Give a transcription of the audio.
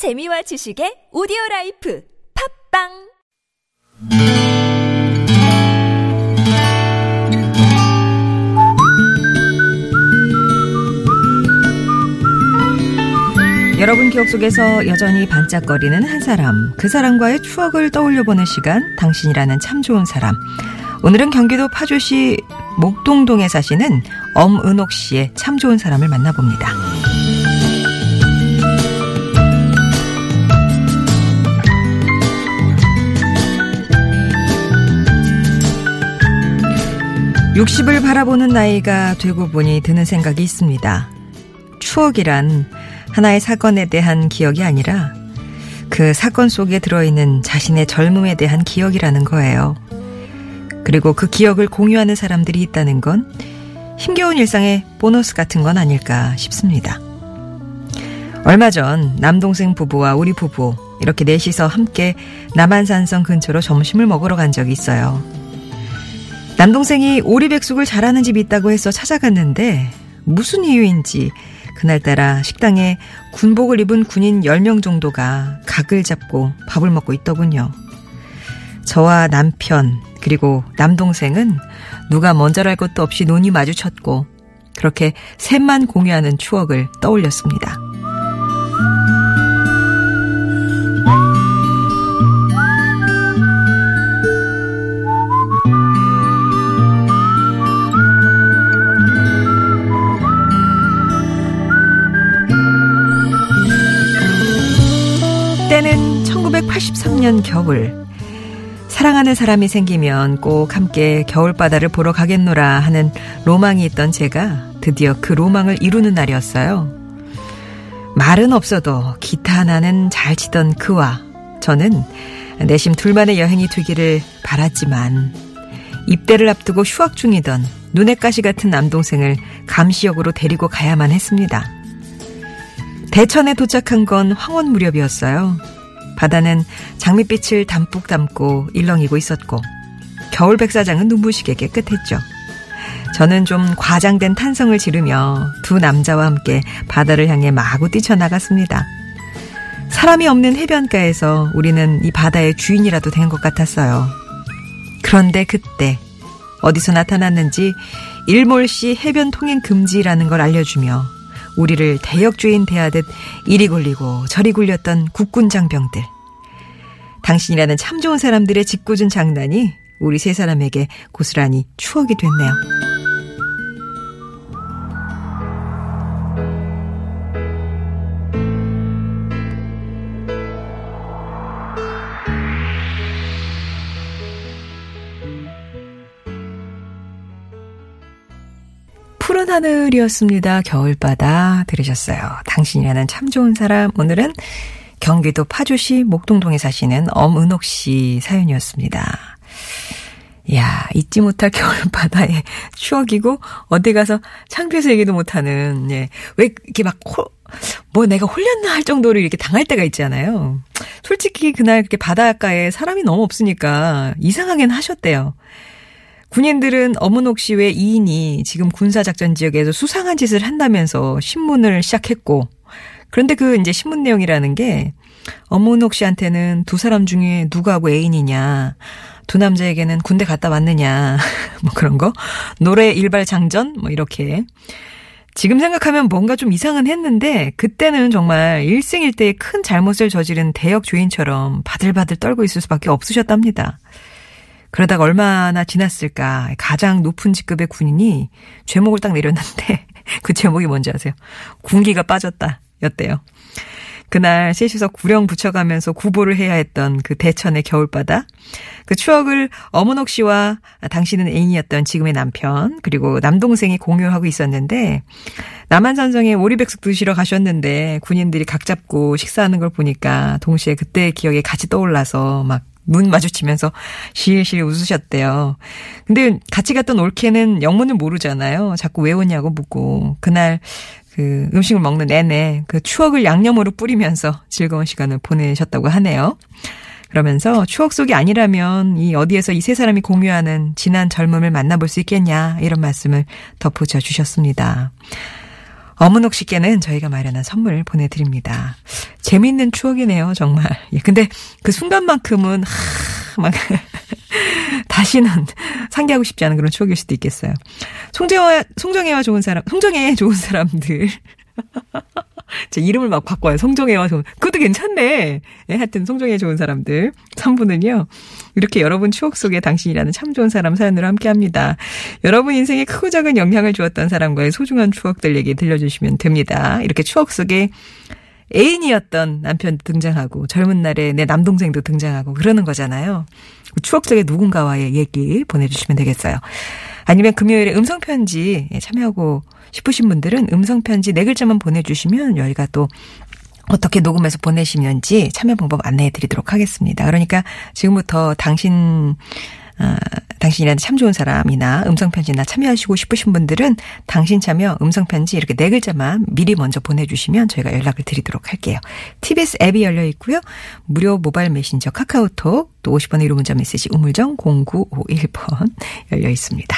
재미와 지식의 오디오 라이프 팟빵 여러분 기억 속에서 여전히 반짝거리는 한 사람, 그 사람과의 추억을 떠올려 보는 시간, 당신이라는 참 좋은 사람. 오늘은 경기도 파주시 목동동에 사시는 엄은옥 씨의 참 좋은 사람을 만나봅니다. 60을 바라보는 나이가 되고 보니 드는 생각이 있습니다. 추억이란 하나의 사건에 대한 기억이 아니라 그 사건 속에 들어있는 자신의 젊음에 대한 기억이라는 거예요. 그리고 그 기억을 공유하는 사람들이 있다는 건 힘겨운 일상의 보너스 같은 건 아닐까 싶습니다. 얼마 전 남동생 부부와 우리 부부 이렇게 넷이서 함께 남한산성 근처로 점심을 먹으러 간 적이 있어요. 남동생이 오리백숙을 잘하는 집이 있다고 해서 찾아갔는데 무슨 이유인지 그날따라 식당에 군복을 입은 군인 10명 정도가 각을 잡고 밥을 먹고 있더군요. 저와 남편, 그리고 남동생은 누가 먼저랄 것도 없이 눈이 마주쳤고, 그렇게 셋만 공유하는 추억을 떠올렸습니다. 1983년 겨울. 사랑하는 사람이 생기면 꼭 함께 겨울바다를 보러 가겠노라 하는 로망이 있던 제가 드디어 그 로망을 이루는 날이었어요. 말은 없어도 기타 하나는 잘 치던 그와 저는 내심 둘만의 여행이 되기를 바랐지만 입대를 앞두고 휴학 중이던 눈의 가시 같은 남동생을 감시역으로 데리고 가야만 했습니다. 대천에 도착한 건 황혼 무렵이었어요. 바다는 장밋빛을 담뿍 담고 일렁이고 있었고 겨울 백사장은 눈부시게 깨끗했죠. 저는 좀 과장된 탄성을 지르며 두 남자와 함께 바다를 향해 마구 뛰쳐나갔습니다. 사람이 없는 해변가에서 우리는 이 바다의 주인이라도 된 것 같았어요. 그런데 그때 어디서 나타났는지 일몰시 해변 통행 금지라는 걸 알려주며 우리를 대역죄인 대하듯 이리 굴리고 저리 굴렸던 국군 장병들. 당신이라는 참 좋은 사람들의 짓궂은 장난이 우리 세 사람에게 고스란히 추억이 됐네요. 푸른 하늘이었습니다. 겨울바다 들으셨어요. 당신이라는 참 좋은 사람. 오늘은 경기도 파주시 목동동에 사시는 엄은옥 씨 사연이었습니다. 야 잊지 못할 겨울바다의 추억이고, 어디 가서 창피해서 얘기도 못하는, 예. 왜 이렇게 막, 호, 뭐 내가 홀렸나 할 정도로 이렇게 당할 때가 있잖아요. 솔직히 그날 그렇게 바닷가에 사람이 너무 없으니까 이상하긴 하셨대요. 군인들은 어문옥 씨외 2인이 지금 군사작전 지역에서 수상한 짓을 한다면서 신문을 시작했고, 그런데 그 이제 신문 내용이라는 게 어문옥 씨한테는 두 사람 중에 누구하고 애인이냐, 두 남자에게는 군대 갔다 왔느냐, 뭐 그런 거, 노래 일발 장전, 뭐 이렇게. 지금 생각하면 뭔가 좀 이상은 했는데, 그때는 정말 일생일대의 큰 잘못을 저지른 대역 죄인처럼 바들바들 떨고 있을 수밖에 없으셨답니다. 그러다가 얼마나 지났을까. 가장 높은 직급의 군인이 제목을 딱 내렸는데 그 제목이 뭔지 아세요? 군기가 빠졌다. 였대요. 그날 셋이서 구령 붙여가면서 구보를 해야 했던 그 대천의 겨울바다. 그 추억을 어문옥 씨와 당신은 애인이었던 지금의 남편, 그리고 남동생이 공유하고 있었는데, 남한산성에 오리백숙 드시러 가셨는데, 군인들이 각 잡고 식사하는 걸 보니까, 동시에 그때의 기억이 같이 떠올라서 막 눈 마주치면서 실실 웃으셨대요. 근데 같이 갔던 올케는 영문을 모르잖아요. 자꾸 왜 오냐고 묻고 그날 그 음식을 먹는 내내 그 추억을 양념으로 뿌리면서 즐거운 시간을 보내셨다고 하네요. 그러면서 추억 속이 아니라면 이 어디에서 이 세 사람이 공유하는 지난 젊음을 만나볼 수 있겠냐 이런 말씀을 덧붙여 주셨습니다. 어문옥 씨께는 저희가 마련한 선물 보내드립니다. 재밌는 추억이네요, 정말. 예, 근데 그 순간만큼은, 하, 막, 다시는 상기하고 싶지 않은 그런 추억일 수도 있겠어요. 송정혜와, 송정혜와 좋은 사람, 송정혜 좋은 사람들. 제 이름을 막 바꿔요. 송정혜와 좋은, 그것도 괜찮네. 예, 하여튼 송정혜 좋은 사람들. 3부는요. 이렇게 여러분 추억 속에 당신이라는 참 좋은 사람 사연으로 함께 합니다. 여러분 인생에 크고 작은 영향을 주었던 사람과의 소중한 추억들 얘기 들려주시면 됩니다. 이렇게 추억 속에 애인이었던 남편도 등장하고 젊은 날에 내 남동생도 등장하고 그러는 거잖아요. 추억 속의 누군가와의 얘기 보내주시면 되겠어요. 아니면 금요일에 음성편지 참여하고 싶으신 분들은 음성편지 네 글자만 보내주시면 저희가 또 어떻게 녹음해서 보내시는지 참여 방법 안내해 드리도록 하겠습니다. 그러니까 지금부터 당신 어, 당신이라는 참 좋은 사람이나 음성편지나 참여하시고 싶으신 분들은 당신 참여 음성편지 이렇게 네 글자만 미리 먼저 보내주시면 저희가 연락을 드리도록 할게요. TBS 앱이 열려 있고요. 무료 모바일 메신저 카카오톡 또 50번의 1호 문자 메시지 우물정 0951번 열려 있습니다.